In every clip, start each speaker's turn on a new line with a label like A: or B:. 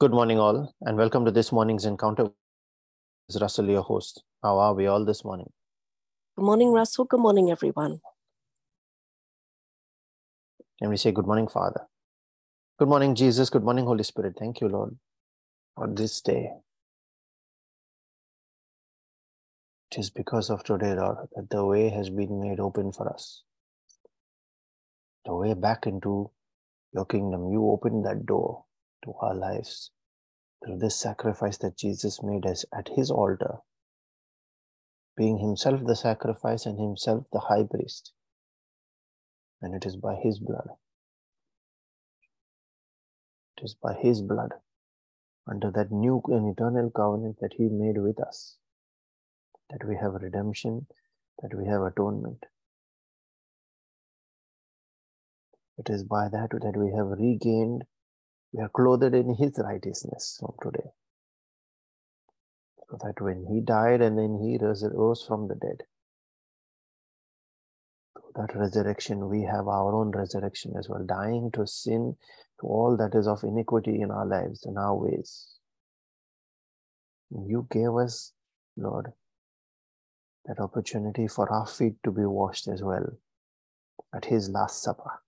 A: Good morning, all, and welcome to this morning's encounter. This is Russell, your host. How are we all this morning?
B: Good morning, Russell. Good morning, everyone.
A: Can we say good morning, Father? Good morning, Jesus. Good morning, Holy Spirit. Thank you, Lord, for this day. It is because of today, Lord, that the way has been made open for us. The way back into your kingdom. You opened that door to our lives through this sacrifice that Jesus made us at his altar, being himself the sacrifice and himself the high priest. And it is by his blood. It is by his blood, under that new and eternal covenant that he made with us, that we have redemption, that we have atonement. It is by that that we have regained we are clothed in his righteousness from today. So that when he died and then he rose from the dead, that resurrection, we have our own resurrection as well, dying to sin, to all that is of iniquity in our lives, in our ways. You gave us, Lord, that opportunity for our feet to be washed as well at his last supper.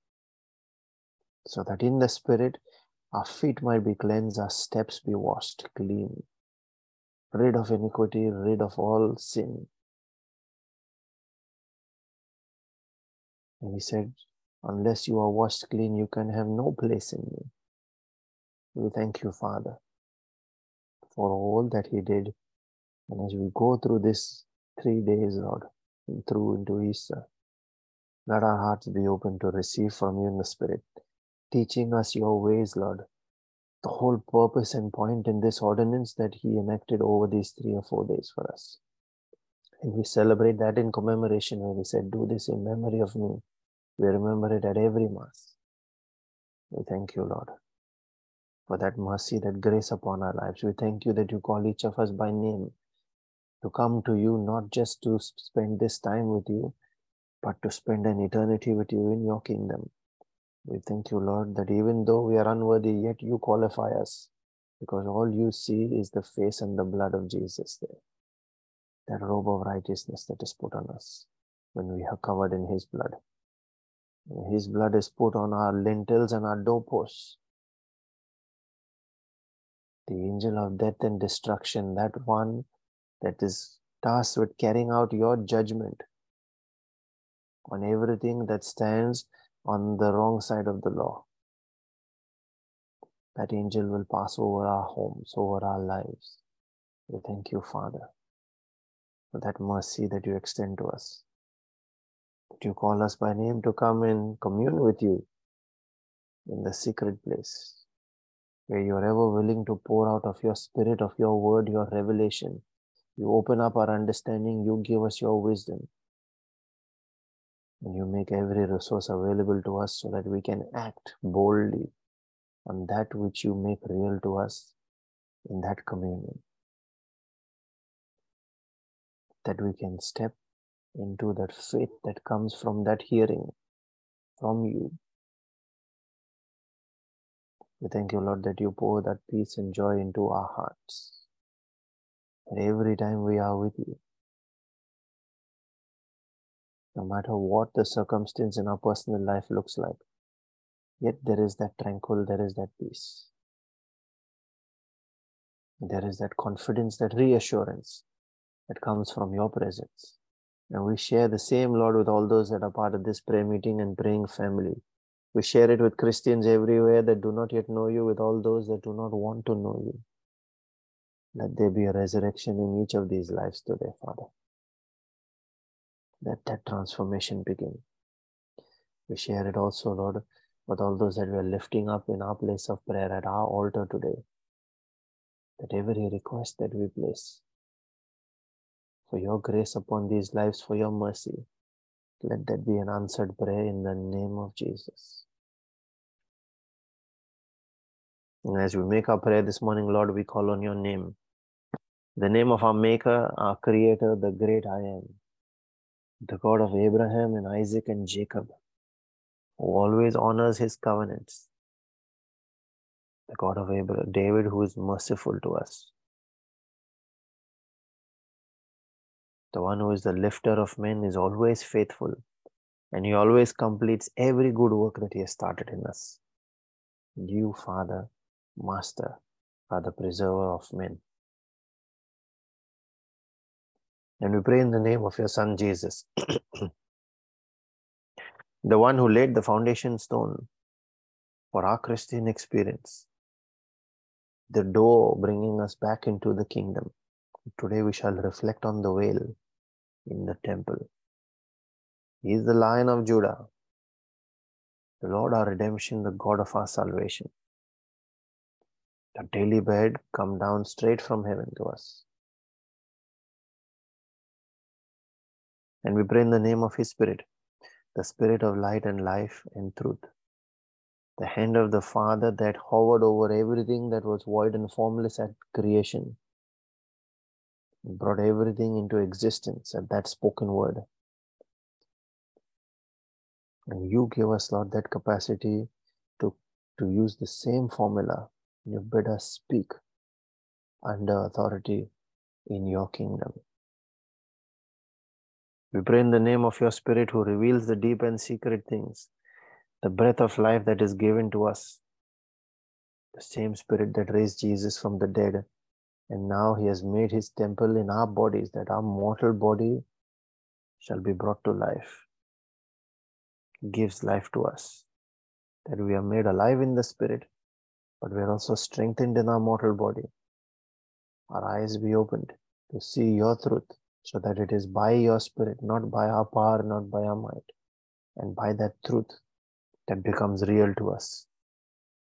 A: So that in the spirit, our feet might be cleansed, our steps be washed clean, rid of iniquity, rid of all sin. And he said, Unless you are washed clean, you can have no place in me. We thank you, Father, for all that He did. And as we go through this three days, Lord, through into Easter, let our hearts be open to receive from you in the Spirit teaching us your ways, Lord. The whole purpose and point in this ordinance that He enacted over these three or four days for us. And we celebrate that in commemoration where we said, Do this in memory of me. We remember it at every Mass. We thank you, Lord, for that mercy, that grace upon our lives. We thank you that you call each of us by name to come to you, not just to spend this time with you, but to spend an eternity with you in your kingdom. We thank you, Lord, that even though we are unworthy, yet you qualify us because all you see is the face and the blood of Jesus there. That robe of righteousness that is put on us when we are covered in his blood. His blood is put on our lintels and our doorposts. The angel of death and destruction, that one that is tasked with carrying out your judgment on everything that stands on the wrong side of the law. That angel will pass over our homes, over our lives. We thank you, Father, for that mercy that you extend to us. That you call us by name to come and commune with you in the secret place, where you are ever willing to pour out of your spirit, of your word, your revelation. You open up our understanding, you give us your wisdom and you make every resource available to us so that we can act boldly on that which you make real to us in that communion. That we can step into that faith that comes from that hearing from you. We thank you, Lord, that you pour that peace and joy into our hearts. And every time we are with you, no matter what the circumstance in our personal life looks like. Yet there is that tranquil, there is that peace. There is that confidence, that reassurance that comes from your presence. And we share the same, Lord, with all those that are part of this prayer meeting and praying family. We share it with Christians everywhere that do not yet know you, with all those that do not want to know you. Let there be a resurrection in each of these lives today, Father. Let that transformation begin. We share it also, Lord, with all those that we are lifting up in our place of prayer at our altar today. That every request that we place for your grace upon these lives, for your mercy, let that be an answered prayer in the name of Jesus. And as we make our prayer this morning, Lord, we call on your name, the name of our Maker, our Creator, the great I am the God of Abraham and Isaac and Jacob, who always honors his covenants, the God of Abraham, David, who is merciful to us, the one who is the lifter of men, is always faithful, and he always completes every good work that he has started in us. You, Father, Master, are the preserver of men. And we pray in the name of your Son Jesus, the one who laid the foundation stone for our Christian experience, the door bringing us back into the kingdom. Today we shall reflect on the veil in the temple. He is the Lion of Judah, the Lord our redemption, the God of our salvation. The daily bread come down straight from heaven to us. And we pray in the name of His Spirit, the Spirit of light and life and truth. The hand of the Father that hovered over everything that was void and formless at creation, brought everything into existence at that spoken word. And you give us, Lord, that capacity to, to use the same formula. You bid us speak under authority in your kingdom. We pray in the name of your Spirit who reveals the deep and secret things, the breath of life that is given to us, the same Spirit that raised Jesus from the dead. And now he has made his temple in our bodies, that our mortal body shall be brought to life. He gives life to us, that we are made alive in the Spirit, but we are also strengthened in our mortal body. Our eyes be opened to see your truth so that it is by your spirit, not by our power, not by our might, and by that truth that becomes real to us,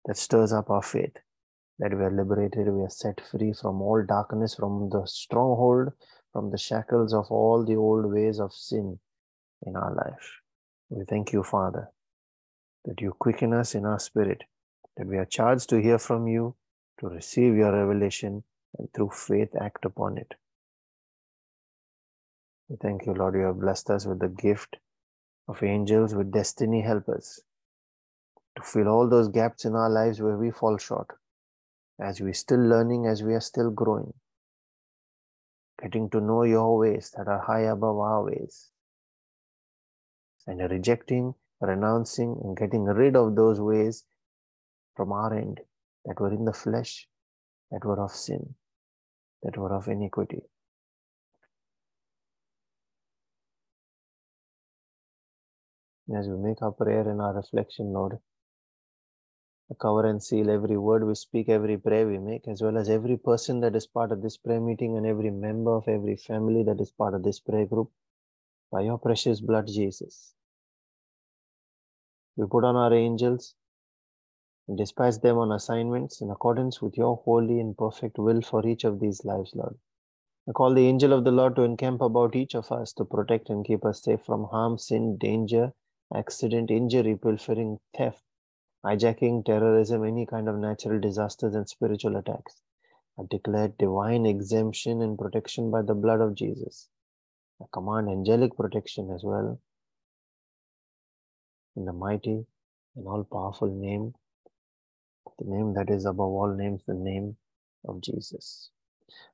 A: that stirs up our faith, that we are liberated, we are set free from all darkness, from the stronghold, from the shackles of all the old ways of sin in our life. We thank you, Father, that you quicken us in our spirit, that we are charged to hear from you, to receive your revelation, and through faith act upon it. We thank you, Lord, you have blessed us with the gift of angels, with destiny helpers to fill all those gaps in our lives where we fall short. As we're still learning, as we are still growing, getting to know your ways that are high above our ways, and rejecting, renouncing, and getting rid of those ways from our end that were in the flesh, that were of sin, that were of iniquity. As we make our prayer and our reflection, Lord, cover and seal every word we speak, every prayer we make, as well as every person that is part of this prayer meeting and every member of every family that is part of this prayer group by your precious blood, Jesus. We put on our angels and dispatch them on assignments in accordance with your holy and perfect will for each of these lives, Lord. I call the angel of the Lord to encamp about each of us to protect and keep us safe from harm, sin, danger, accident, injury, pilfering, theft, hijacking, terrorism, any kind of natural disasters and spiritual attacks. I declare divine exemption and protection by the blood of Jesus. I command angelic protection as well. In the mighty and all powerful name, the name that is above all names, the name of Jesus.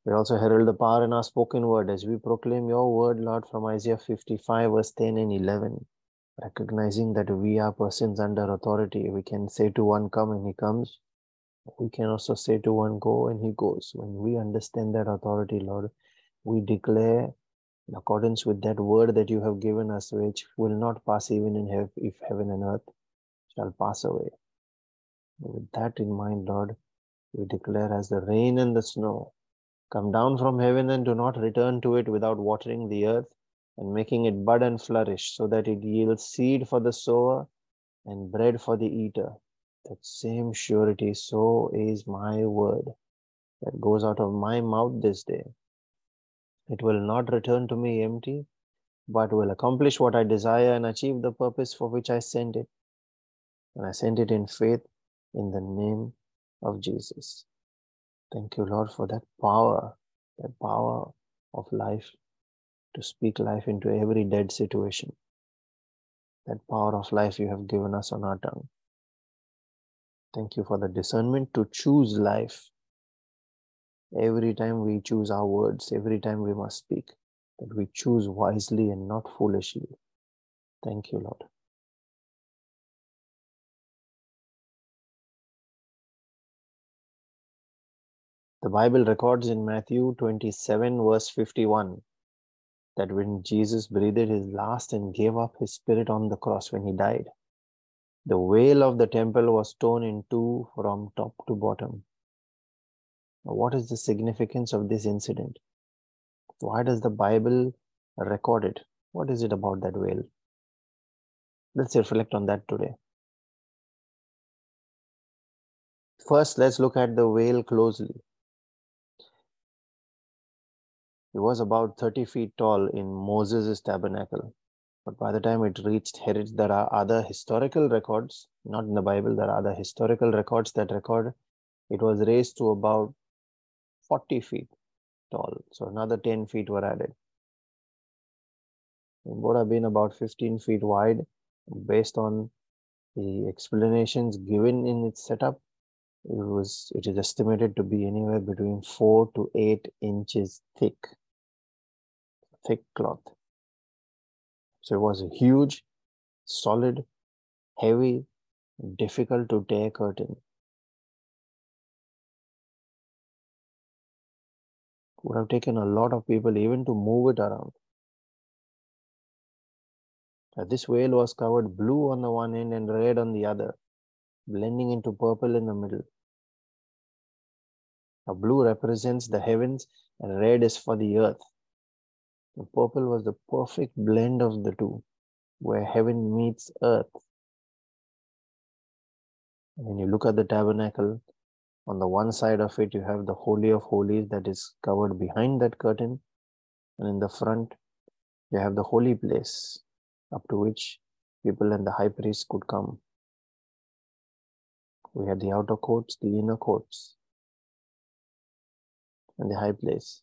A: We also herald the power in our spoken word as we proclaim your word, Lord, from Isaiah 55, verse 10 and 11 recognizing that we are persons under authority. We can say to one, come, and he comes. We can also say to one, go, and he goes. When we understand that authority, Lord, we declare in accordance with that word that you have given us, which will not pass even in heaven, if heaven and earth shall pass away. With that in mind, Lord, we declare as the rain and the snow come down from heaven and do not return to it without watering the earth and making it bud and flourish so that it yields seed for the sower and bread for the eater. That same surety, so is my word that goes out of my mouth this day. It will not return to me empty, but will accomplish what I desire and achieve the purpose for which I sent it. And I sent it in faith in the name of Jesus. Thank you, Lord, for that power, that power of life to speak life into every dead situation. That power of life you have given us on our tongue. Thank you for the discernment to choose life. Every time we choose our words, every time we must speak, that we choose wisely and not foolishly. Thank you, Lord. The Bible records in Matthew 27, verse 51, that when Jesus breathed his last and gave up his spirit on the cross when he died, the veil of the temple was torn in two from top to bottom. What is the significance of this incident? Why does the Bible record it? What is it about that veil? Let's reflect on that today. First, let's look at the veil closely. It was about 30 feet tall in Moses' tabernacle. But by the time it reached Herod, there are other historical records, not in the Bible, there are other historical records that record it was raised to about 40 feet tall. So another 10 feet were added. It would have been about 15 feet wide based on the explanations given in its setup. It was it is estimated to be anywhere between four to eight inches thick. Thick cloth. So it was a huge, solid, heavy, difficult to tear curtain. Would have taken a lot of people even to move it around. this veil was covered blue on the one end and red on the other, blending into purple in the middle. A blue represents the heavens and red is for the earth. The purple was the perfect blend of the two, where heaven meets earth. When you look at the tabernacle, on the one side of it, you have the Holy of Holies that is covered behind that curtain. And in the front, you have the holy place up to which people and the high priest could come. We had the outer courts, the inner courts, and the high place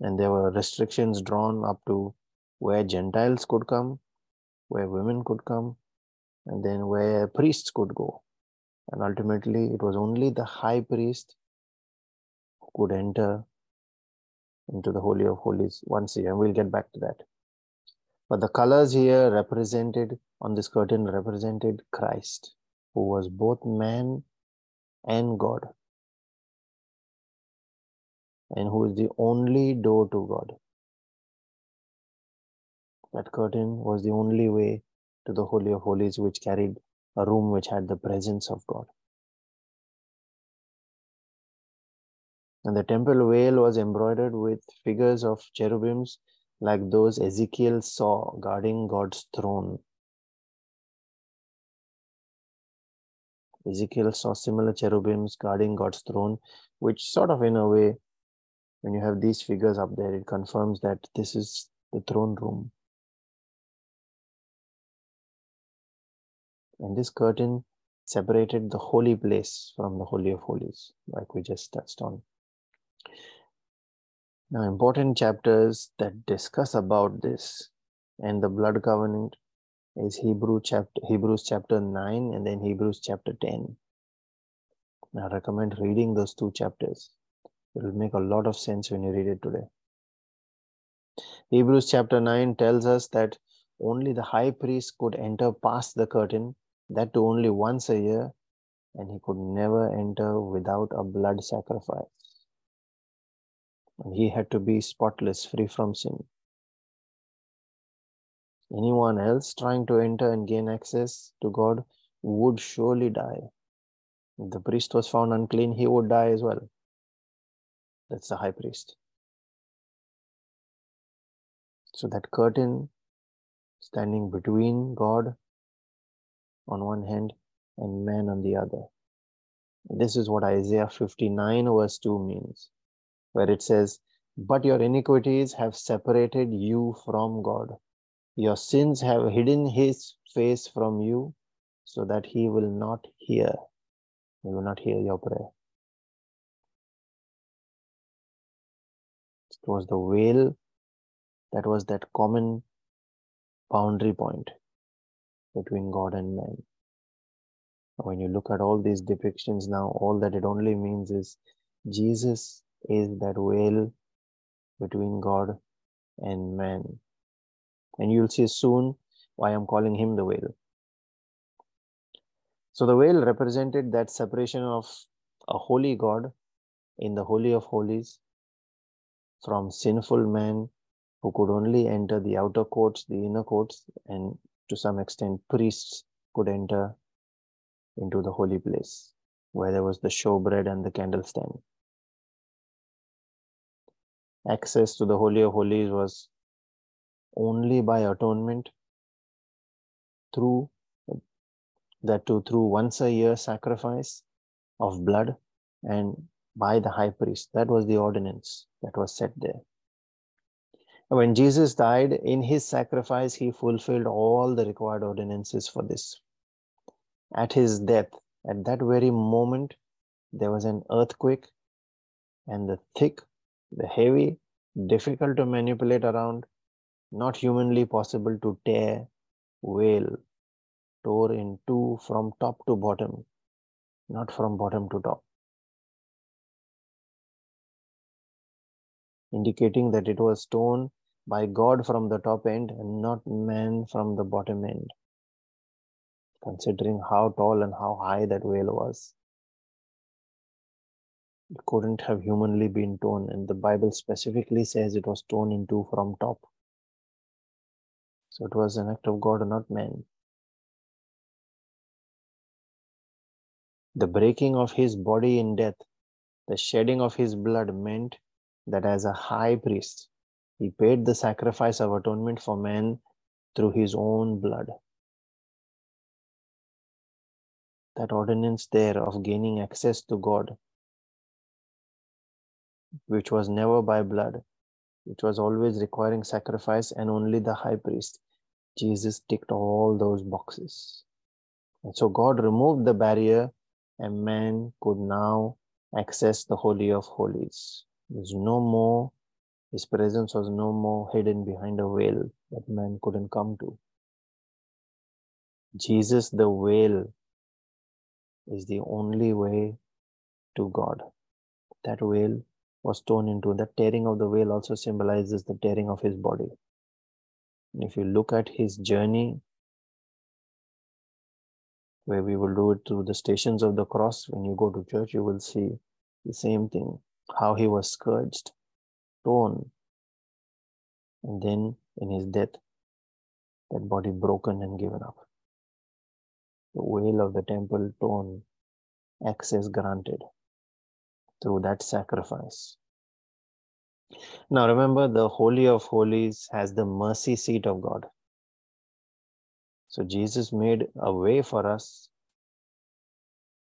A: and there were restrictions drawn up to where Gentiles could come, where women could come, and then where priests could go. And ultimately, it was only the high priest who could enter into the Holy of Holies once a year. And we'll get back to that. But the colors here represented on this curtain represented Christ, who was both man and God and who is the only door to God. That curtain was the only way to the Holy of Holies, which carried a room which had the presence of God. And the temple veil was embroidered with figures of cherubims like those Ezekiel saw guarding God's throne. Ezekiel saw similar cherubims guarding God's throne, which sort of, in a way, when you have these figures up there, it confirms that this is the throne room. And this curtain separated the holy place from the Holy of Holies, like we just touched on. Now, important chapters that discuss about this and the blood covenant is Hebrew chapter, Hebrews chapter 9 and then Hebrews chapter 10. I recommend reading those two chapters. It will make a lot of sense when you read it today. Hebrews chapter 9 tells us that only the high priest could enter past the curtain, that too only once a year, and he could never enter without a blood sacrifice. And he had to be spotless, free from sin. Anyone else trying to enter and gain access to God would surely die. If the priest was found unclean, he would die as well. That's the high priest. So that curtain standing between God on one hand and man on the other. This is what Isaiah 59 verse 2 means, where it says, But your iniquities have separated you from God. Your sins have hidden his face from you so that he will not hear. He will not hear your prayer. It was the veil that was that common boundary point between God and man. When you look at all these depictions now, all that it only means is Jesus is that veil between God and man. And you'll see soon why I'm calling him the veil. So the veil represented that separation of a holy God in the Holy of Holies from sinful man who could only enter the outer courts, the inner courts, and to some extent, priests could enter into the holy place where there was the showbread and the candlestand. Access to the Holy of Holies was only by atonement through that too through once a year sacrifice of blood and by the high priest. That was the ordinance that was set there. When Jesus died in his sacrifice, he fulfilled all the required ordinances for this. At his death, at that very moment, there was an earthquake, and the thick, the heavy, difficult to manipulate around, not humanly possible to tear, veil, tore in two from top to bottom, not from bottom to top. Indicating that it was torn by God from the top end and not man from the bottom end considering how tall and how high that whale was. It couldn't have humanly been torn, and the Bible specifically says it was torn in two from top. So it was an act of God, not man. The breaking of his body in death, the shedding of his blood meant that as a high priest, he paid the sacrifice of atonement for man through his own blood. that ordinance there of gaining access to God, which was never by blood, which was always requiring sacrifice and only the high priest. Jesus ticked all those boxes. And so God removed the barrier and man could now access the Holy of Holies. There's no more, his presence was no more hidden behind a veil that man couldn't come to. Jesus, the veil, is the only way to God. That veil was torn into. The tearing of the veil also symbolizes the tearing of his body. And if you look at his journey, where we will do it through the stations of the cross, when you go to church, you will see the same thing how he was scourged, torn, and then in his death, that body broken and given up the veil of the temple torn, access granted through that sacrifice. Now remember, the Holy of Holies has the mercy seat of God. So Jesus made a way for us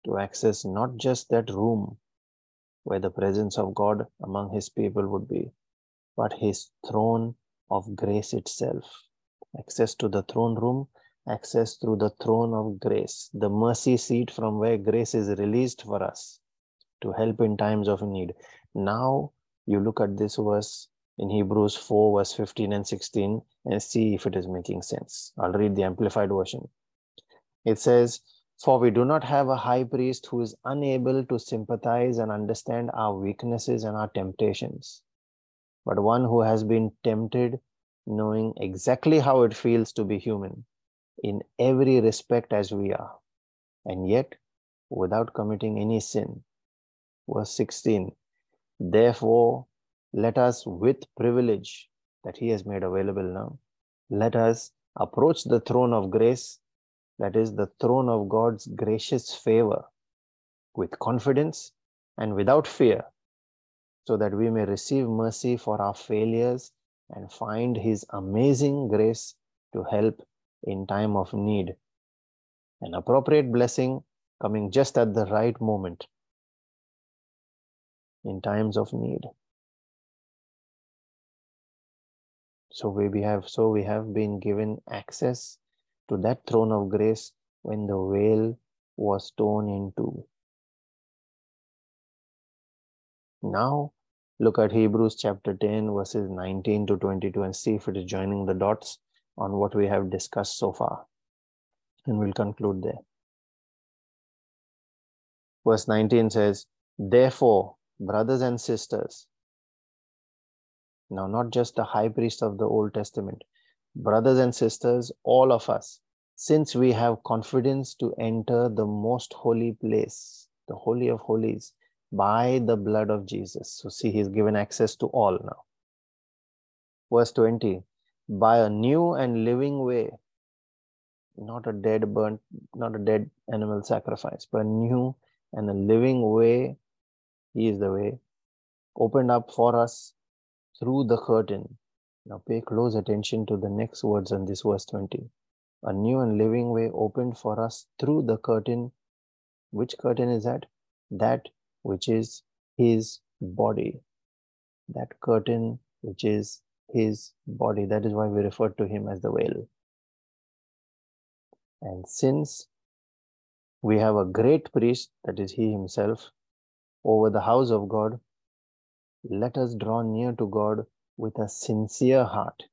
A: to access not just that room where the presence of God among his people would be, but his throne of grace itself. Access to the throne room access through the throne of grace, the mercy seat from where grace is released for us to help in times of need. Now you look at this verse in Hebrews 4, verse 15 and 16, and see if it is making sense. I'll read the Amplified Version. It says, For we do not have a high priest who is unable to sympathize and understand our weaknesses and our temptations, but one who has been tempted, knowing exactly how it feels to be human in every respect as we are, and yet without committing any sin. Verse 16 Therefore, let us with privilege that He has made available now, let us approach the throne of grace, that is the throne of God's gracious favor, with confidence and without fear, so that we may receive mercy for our failures and find His amazing grace to help in time of need. An appropriate blessing coming just at the right moment in times of need. So we have so we have been given access to that throne of grace when the veil was torn in two. Now look at Hebrews chapter 10 verses 19 to 22 and see if it is joining the dots on what we have discussed so far. And we'll conclude there. Verse 19 says, Therefore, brothers and sisters, now not just the high priest of the Old Testament, brothers and sisters, all of us, since we have confidence to enter the most holy place, the Holy of Holies, by the blood of Jesus. So, see, he's given access to all now. Verse 20 by a new and living way, not a dead burnt, not a dead animal sacrifice, but a new and a living way. He is the way opened up for us through the curtain. Now pay close attention to the next words in this verse 20. A new and living way opened for us through the curtain. Which curtain is that? That which is his body. That curtain which is his body. That is why we refer to him as the veil. And since we have a great priest, that is he himself, over the house of God, let us draw near to God with a sincere heart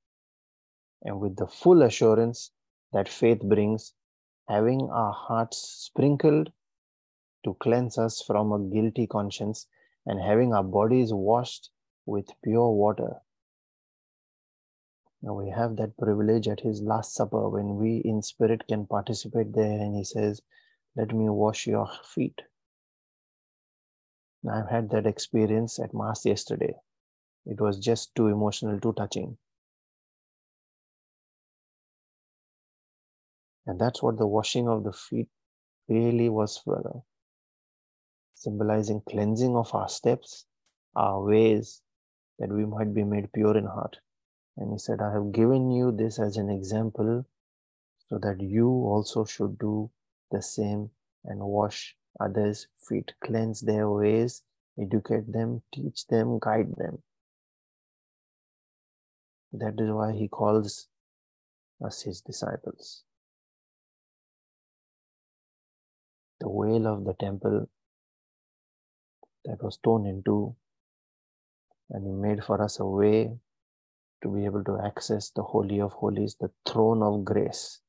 A: and with the full assurance that faith brings, having our hearts sprinkled to cleanse us from a guilty conscience and having our bodies washed with pure water. Now we have that privilege at his Last Supper when we in spirit can participate there and he says, Let me wash your feet. Now I've had that experience at Mass yesterday. It was just too emotional, too touching. And that's what the washing of the feet really was for, uh, symbolizing cleansing of our steps, our ways, that we might be made pure in heart. And he said, I have given you this as an example so that you also should do the same and wash others' feet, cleanse their ways, educate them, teach them, guide them. That is why he calls us his disciples. The veil of the temple that was torn into, and he made for us a way to be able to access the Holy of Holies, the throne of grace.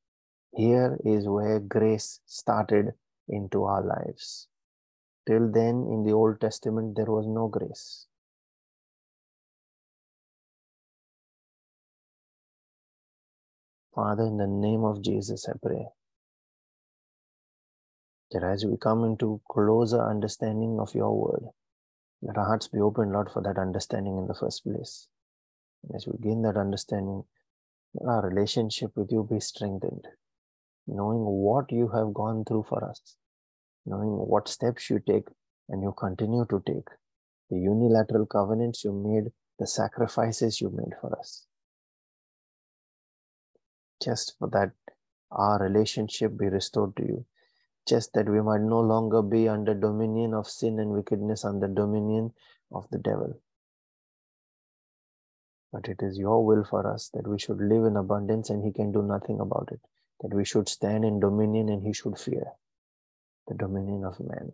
A: Here is where grace started into our lives. Till then, in the Old Testament, there was no grace. Father, in the name of Jesus, I pray that as we come into closer understanding of your word, let our hearts be open, Lord, for that understanding in the first place. And as we gain that understanding, our relationship with you be strengthened, knowing what you have gone through for us, knowing what steps you take and you continue to take, the unilateral covenants you made, the sacrifices you made for us. Just for that, our relationship be restored to you. Just that we might no longer be under dominion of sin and wickedness, under dominion of the devil. But it is your will for us that we should live in abundance and he can do nothing about it. That we should stand in dominion and he should fear the dominion of man.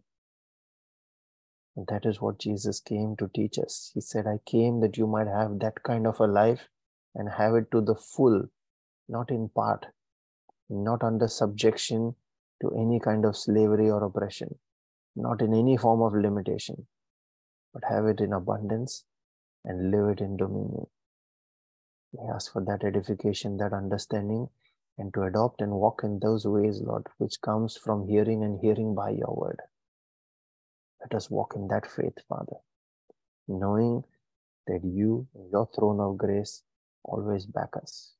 A: And that is what Jesus came to teach us. He said, I came that you might have that kind of a life and have it to the full, not in part, not under subjection to any kind of slavery or oppression, not in any form of limitation, but have it in abundance and live it in dominion. We ask for that edification, that understanding, and to adopt and walk in those ways, Lord, which comes from hearing and hearing by your word. Let us walk in that faith, Father, knowing that you, your throne of grace, always back us.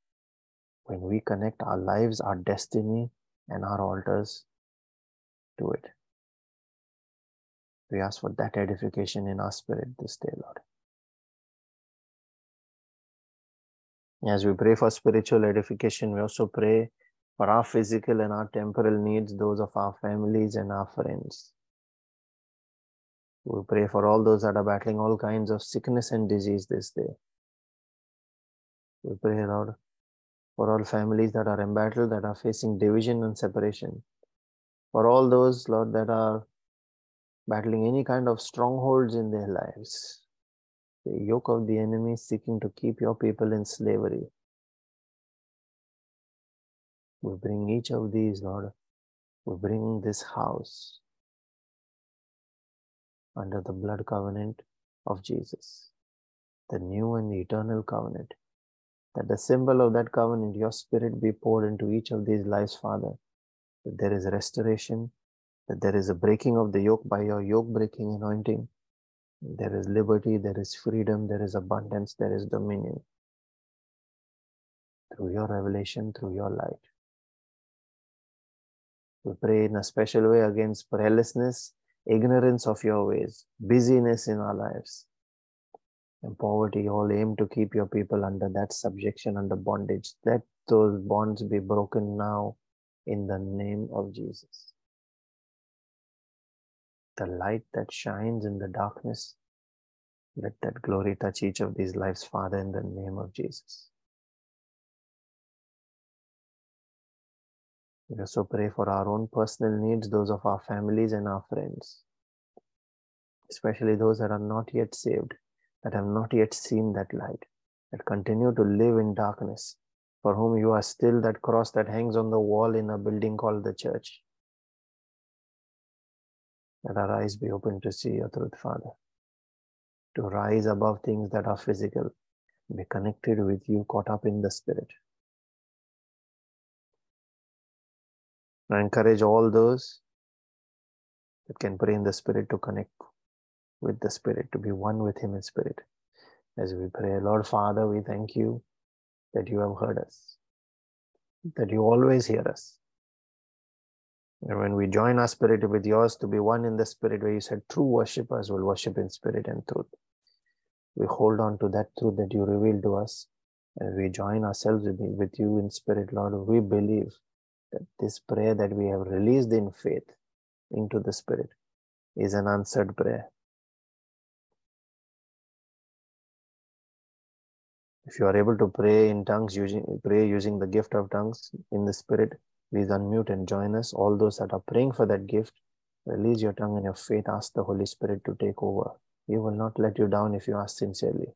A: When we connect our lives, our destiny, and our altars to it. We ask for that edification in our spirit this day, Lord. As we pray for spiritual edification, we also pray for our physical and our temporal needs, those of our families and our friends. We pray for all those that are battling all kinds of sickness and disease this day. We pray, Lord, for all families that are embattled, that are facing division and separation. For all those, Lord, that are battling any kind of strongholds in their lives the yoke of the enemy seeking to keep your people in slavery. We bring each of these, Lord. We bring this house under the blood covenant of Jesus, the new and eternal covenant. That the symbol of that covenant, your spirit be poured into each of these lives, Father. That there is restoration, that there is a breaking of the yoke by your yoke breaking anointing. There is liberty, there is freedom, there is abundance, there is dominion. Through your revelation, through your light. We pray in a special way against prayerlessness, ignorance of your ways, busyness in our lives, and poverty. All aim to keep your people under that subjection, under bondage. Let those bonds be broken now in the name of Jesus. The light that shines in the darkness, let that glory touch each of these lives, Father, in the name of Jesus. We also pray for our own personal needs, those of our families and our friends, especially those that are not yet saved, that have not yet seen that light, that continue to live in darkness, for whom you are still that cross that hangs on the wall in a building called the church. That our eyes be open to see your truth, Father, to rise above things that are physical, be connected with you, caught up in the Spirit. I encourage all those that can pray in the Spirit to connect with the Spirit, to be one with Him in Spirit. As we pray, Lord Father, we thank you that you have heard us, that you always hear us. And when we join our spirit with yours to be one in the Spirit, where you said true worshippers will worship in spirit and truth, we hold on to that truth that you revealed to us and we join ourselves with you in spirit, Lord. We believe that this prayer that we have released in faith into the Spirit is an answered prayer. If you are able to pray in tongues, using pray using the gift of tongues in the Spirit, please unmute and join us. All those that are praying for that gift, release your tongue and your faith. Ask the Holy Spirit to take over. He will not let you down if you ask sincerely.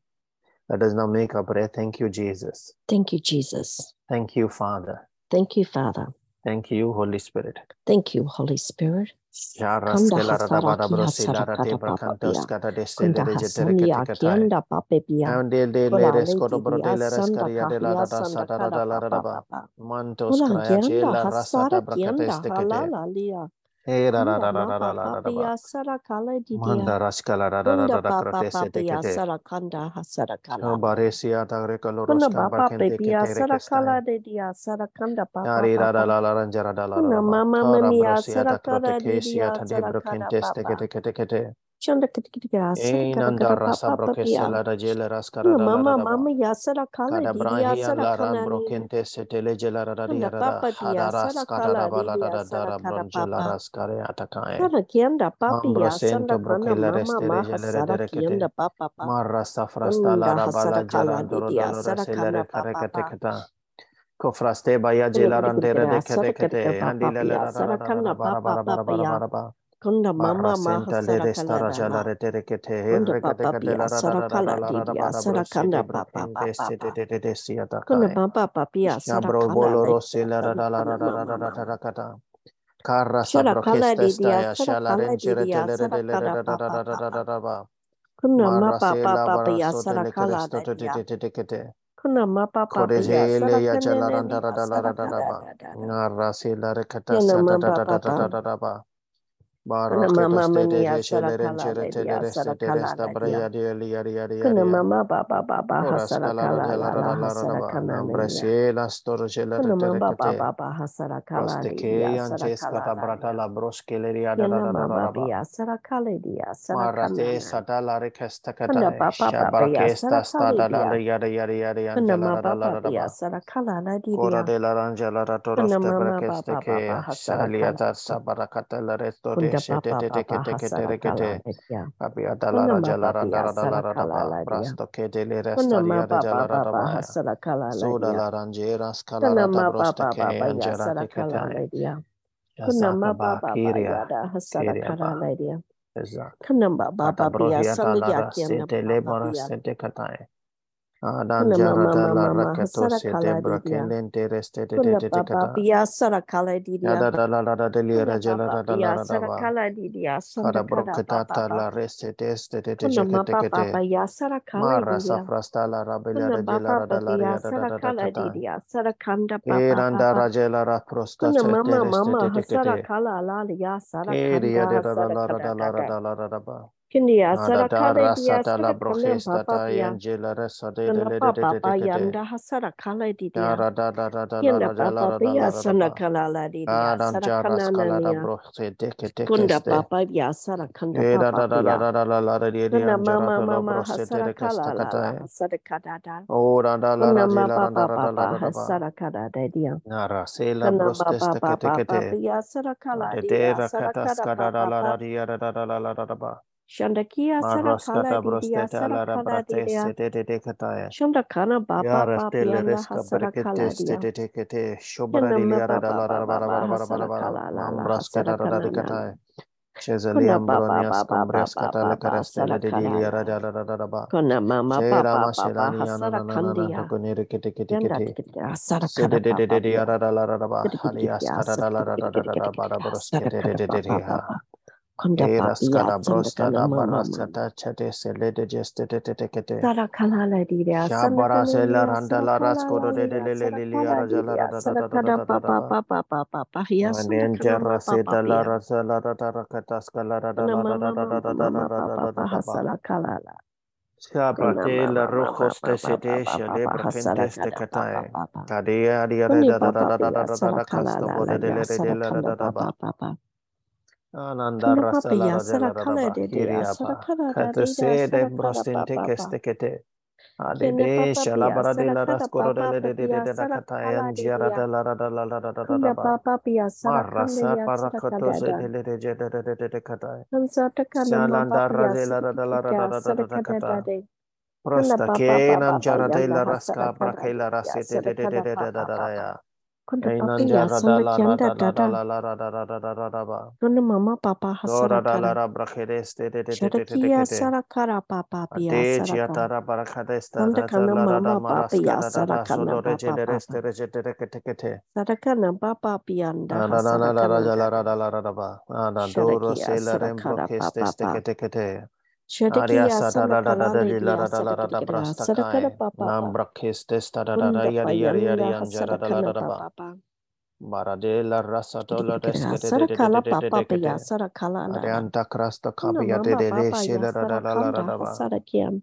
A: Let us now make our prayer. Thank you, Jesus.
B: Thank you, Jesus.
A: Thank you, Father.
B: Thank you, Father.
A: Thank you, Holy Spirit.
B: Thank you, Holy Spirit. Kanda hasara ki hasara kata papa pia. Kunda hasani ya kianda pape pia. Kola leti dia sanda kahia sanda kada papa papa. Kola kianda hasara kianda halala lia. Kunda mapa papia sara kala di dia.
A: Manda raskala rara
B: Kunda
A: rara
B: papa
A: kratese
B: papia
A: tekete.
B: sara kanda hasara kala.
A: Baresia tagre
B: Kunda
A: kaloros
B: baba
A: kamba kente
B: pepia
A: kete
B: sara kala
A: rekestai.
B: de dia sara kanda papa
A: Yari rara
B: papa.
A: la la ranjara da la
B: Kuna
A: rara ba.
B: mama
A: Tora
B: mamia
A: brosia
B: sara
A: da krote
B: kala di
A: kesia
B: dia
A: ta de
B: sara kala
A: brokentes
B: papa.
A: tekete kete kete.
B: Chanda kitikira sara kara
A: Einanda
B: kara
A: rasa
B: papa
A: brokese
B: papia.
A: la rajele raskara
B: Kuna
A: da la
B: mama
A: rara ba.
B: mama ya sara kala
A: Kada
B: di dia
A: brahia
B: sara
A: la ram
B: kana ni.
A: brokente setele jela rara
B: Kunda
A: rara da.
B: papa dia
A: Hadaras
B: sara
A: kada da
B: kala
A: ba
B: di
A: la da
B: dia
A: da da
B: sara
A: da
B: kara
A: bronjela
B: papa.
A: raskare atakae.
B: Kana kianda papi
A: Mambro
B: ya sanda
A: sento
B: kana
A: brokela
B: mama
A: restere
B: maha
A: jele
B: sara
A: redere kete.
B: kianda papa papa.
A: Marrasta frasta la
B: Kunda hasara
A: rabala
B: kala di
A: gerandoro
B: dia
A: dolore
B: sara kana
A: selere
B: papa
A: kare kete
B: papa.
A: keta. Kofraste baya
B: Kuna
A: jela
B: kiti kiti
A: randere
B: kira
A: de kete
B: sara kara
A: kete.
B: kara
A: Andi
B: papa
A: lele
B: ya
A: ra ra ra
B: sara
A: ra ra
B: kana
A: ra bara
B: papa
A: bara bara
B: papa
A: bara
B: ya.
A: bara bara.
B: Kunda mama maha
A: senta le
B: sara kala
A: restara jala
B: dala.
A: retere kete.
B: Kunda papa pia
A: ra ra
B: sara
A: ra ra ra
B: kala
A: la
B: di
A: ra ra
B: dia
A: bara
B: sara
A: bro sede
B: kana
A: bro
B: papa papa
A: sede
B: papa. papia sara
A: Shabro
B: kala
A: bolo
B: le
A: ro
B: dia
A: sela ra
B: sara
A: ra ra ra
B: kana
A: ra ra
B: mama
A: ra ra
B: mama.
A: ra kata. Carra
B: Sara
A: sabro
B: kala
A: keste
B: di dia
A: staya shala
B: kala di
A: renchere
B: dia
A: tele re
B: sara
A: de le re
B: kana
A: ra ra ra
B: papa
A: ra ra ra
B: papa.
A: ra ra ba. Marra
B: mapa
A: sela
B: papa
A: bara
B: pia
A: sote
B: sara kala da
A: te te
B: dia.
A: te te te kete.
B: Kuna mapa papa ya sara
A: Kodezele ya
B: kana ne
A: jalaranda
B: dia
A: radala
B: sara
A: radala
B: kala da.
A: Ngarra sela rekata sata da da da da da da ba.
B: Kuna
A: Barra ke
B: mama
A: peste de
B: mania
A: de
B: sara kala dia sara dia. Kuna mama papa papa
A: Oras
B: hasara
A: kalara
B: kala
A: jala
B: la la
A: radala radala
B: hasara
A: ba.
B: kana ne
A: Nambre storo jela
B: Kuna
A: retere
B: mama
A: kete.
B: papa hasara kala
A: Proste
B: le
A: ke
B: dia sara
A: anches
B: kala
A: kata
B: la
A: brata
B: dia.
A: la bros keleri ada da
B: Yana
A: da da da
B: mama
A: da
B: sara kala dia sara kana
A: Marate sata la rekesta
B: Kuna
A: kata.
B: papa papa ya sara kala dia.
A: la yada yada yada
B: Kuna mama
A: radala
B: ya sara kala la
A: Cora
B: dia.
A: de la Ranja la
B: Kuna
A: Ratoroste Brakeste
B: papa papa
A: ke
B: hasara kala.
A: Sabarakata la Resto Exactly.
B: Kanamba baba
A: biya salu
B: yakia na
A: baba biya. Adanjara la rakato se brakendente reste de de de kata.
B: Ya sara kala di dia.
A: Da da la da de li raja
B: la
A: da
B: da la
A: da. Sara
B: kala di dia.
A: Sara brokata ta reste de de de
B: de kete
A: kete.
B: Papa sara kala di dia.
A: Mara la rabela de
B: la
A: da la
B: ya sara kala di dia. Sara kanda papa. Eranda
A: raja la ra prosta se de de de kete.
B: Mama sara kala la ya sara kanda.
A: Eria da da da da ba.
B: Kindia Sarakale
A: Diasara
B: Papa
A: Yangela Sadele
B: Papa Yanda Hasara Kale
A: Didia Yanda
B: Papa Bia
A: Sanakala Ladi Sarakanania
B: Kunda Papa
A: Bia Sarakanda
B: Papa
A: Bia
B: Mama Mama
A: Hasarakala Sarakada Oh
B: Rada
A: Lada
B: Mama Papa Hasarakada Didia
A: Nara
B: Sela
A: Brostesta Kete Kete Sarakala Dera Katas Kadala Radia Rada Rada Rada
B: Shandakia
A: Sarakala Didia Sarakala Didia
B: Shandakana
A: Baba Babianda
B: Hasarakala Didia
A: Shandamba
B: Baba
A: Sarakala
B: Lala
A: Sarakala Cezalia
B: Bronias
A: Cumbres Catala
B: Carastella
A: de Dilia Radala Radaba.
B: Cona Mama Papa Papa
A: Saracandia. Conere Kitikiti.
B: Saracandia
A: Radala Radaba. Alias
B: Radala
A: Radaba.
B: Barbaros Kitikiti.
A: Scabratela
B: rojos
A: de sedesha de
B: bracentes
A: de catae.
B: Cadea
A: diare da da da da da da da da da da da da da da da da da da da Ananda
B: rasala Kata
A: se de
B: brostin
A: tekes
B: tekete. Adede
A: shalabara de la rascoro de de de de da
B: katayan
A: jiara
B: de
A: la da la la da da da da ba. Marasa parakoto
B: se
A: de de de de de de de
B: de katay.
A: Shalanda rade la da da la da da da da da
B: katay.
A: Prosta ke nan jara de la
B: rasca
A: brakela rasete de de de de de da da da ya.
B: Kunda papi mama papa
A: hasara
B: mama
A: Shadekia Sadakara
B: Papa
A: Nambrakistes Tadadaria
B: Yaria
A: Maradela Rasatola
B: Sarakala Papa Paya Sarakala
A: Adianta
B: Krasta
A: Kapia de
B: Shedadala Sarakiam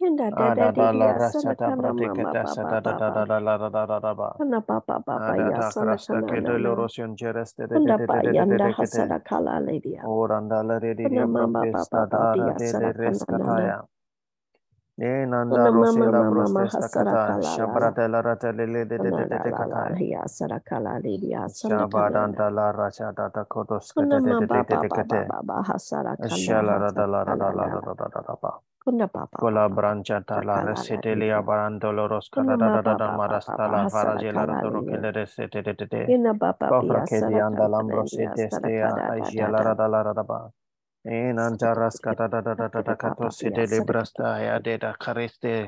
A: Kenda da da da
B: ya
A: sana kana mama
B: papa
A: papa.
B: Kana papa papa ya
A: sana
B: pa yanda
A: hasada
B: kala ledia.
A: Kana
B: mama papa papa ya sana
A: kana
B: nama. Enanda
A: Rosila Brostesta Kata, Shabratella
B: Ratele
A: de
B: Kata, Sarakala Lidia,
A: Shabadanta La Racha Data Kotos La
B: Rada
A: La
B: Rada Dapa.
A: Cola
B: brancha tala
A: resetelia barantolo
B: roscala
A: da da da marasta la
B: faragela
A: toro che le resete la
B: da
A: ba. En antaras kata da da da da da
B: kato
A: se de librasta ya de da
B: kariste.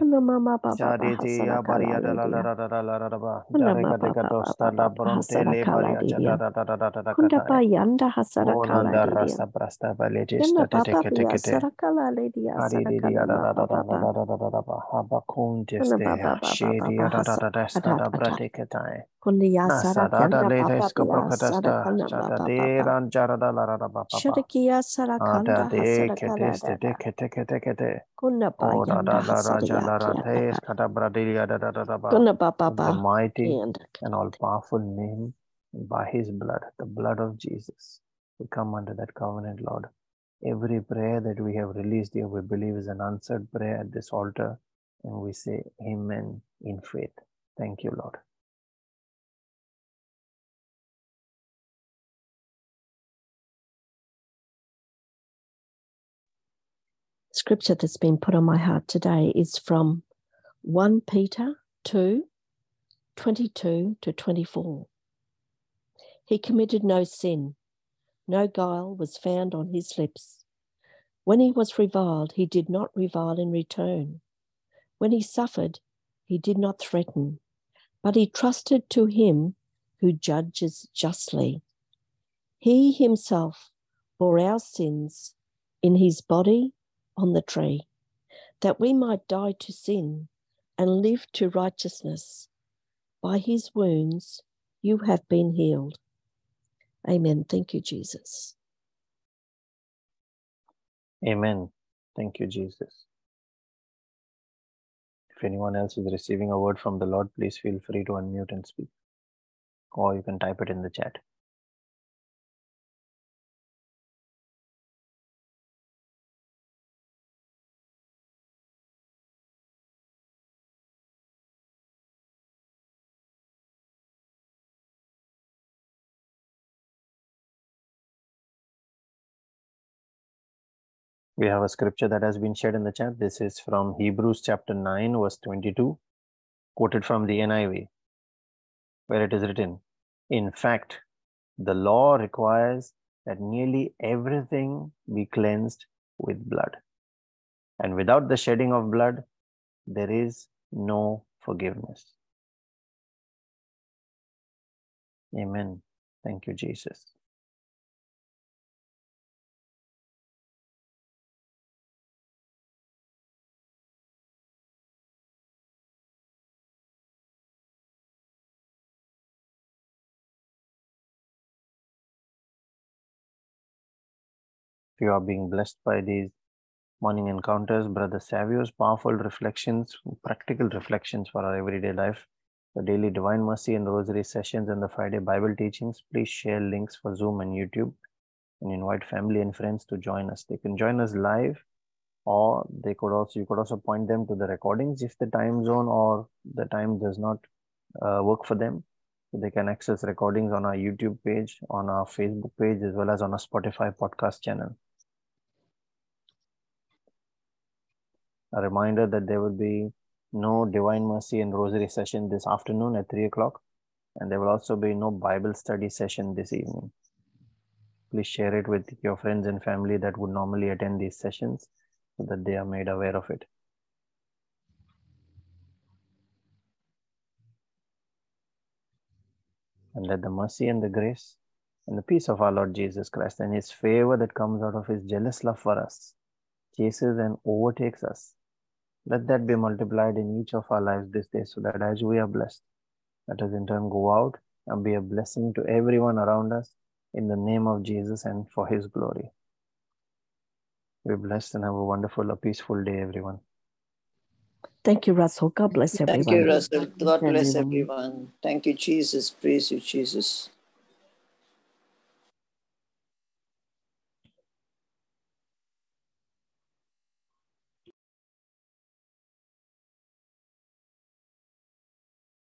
A: Ya de
B: de
A: ya baria da la la la la la la la ba.
B: Ya de
A: kata
B: kato
A: sta
B: da
A: bronte le baria da da da da da da da kata.
B: Kunda ba yanda hasara kala. Onanda
A: rasta brasta
B: ba
A: le de sta de
B: de
A: kete kete.
B: Hasara kala
A: le de ya.
B: Ari
A: de
B: de
A: ya da da da da da da da da da ba.
B: Haba
A: kun de
B: ste ya. She
A: de ya da da da da sta da
B: brate
A: ketae. The mighty and all-powerful name by His blood, the blood of Jesus. We come under that covenant, Lord. Every prayer that we have released here, we believe is an answered prayer at this altar. And we say Amen in faith. Thank you, Lord.
B: Scripture that's been put on my heart today is from 1 Peter 2 22 to 24. He committed no sin, no guile was found on his lips. When he was reviled, he did not revile in return. When he suffered, he did not threaten, but he trusted to him who judges justly. He himself bore our sins in his body on the tree, that we might die to sin and live to righteousness. By his wounds you have been healed. Amen. Thank you, Jesus.
A: Amen. Thank you, Jesus. If anyone else is receiving a word from the Lord, please feel free to unmute and speak. Or you can type it in the chat. We have a scripture that has been shared in the chat. This is from Hebrews chapter 9, verse 22, quoted from the NIV, where it is written In fact, the law requires that nearly everything be cleansed with blood. And without the shedding of blood, there is no forgiveness. Amen. Thank you, Jesus. You are being blessed by these morning encounters, Brother Savio's powerful reflections, practical reflections for our everyday life, the daily Divine Mercy and Rosary sessions, and the Friday Bible teachings, please share links for Zoom and YouTube and invite family and friends to join us. They can join us live or they could also you could also point them to the recordings if the time zone or the time does not uh, work for them. They can access recordings on our youtube page on our facebook page as well as on our spotify podcast channel a reminder that there will be no Divine Mercy and Rosary session this afternoon at 3 o'clock, and there will also be no Bible study session this evening. Please share it with your friends and family that would normally attend these sessions so that they are made aware of it. And let the mercy and the grace and the peace of our Lord Jesus Christ and his favor that comes out of his jealous love for us chases and overtakes us let that be multiplied in each of our lives this day so that as we are blessed, let us in turn go out and be a blessing to everyone around us in the name of Jesus and for his glory. Be blessed and have a wonderful, a peaceful day, everyone.
B: Thank you, Russell. God bless everyone.
C: Thank you, Russell. God bless everyone. Thank you, Jesus. Praise you, Jesus.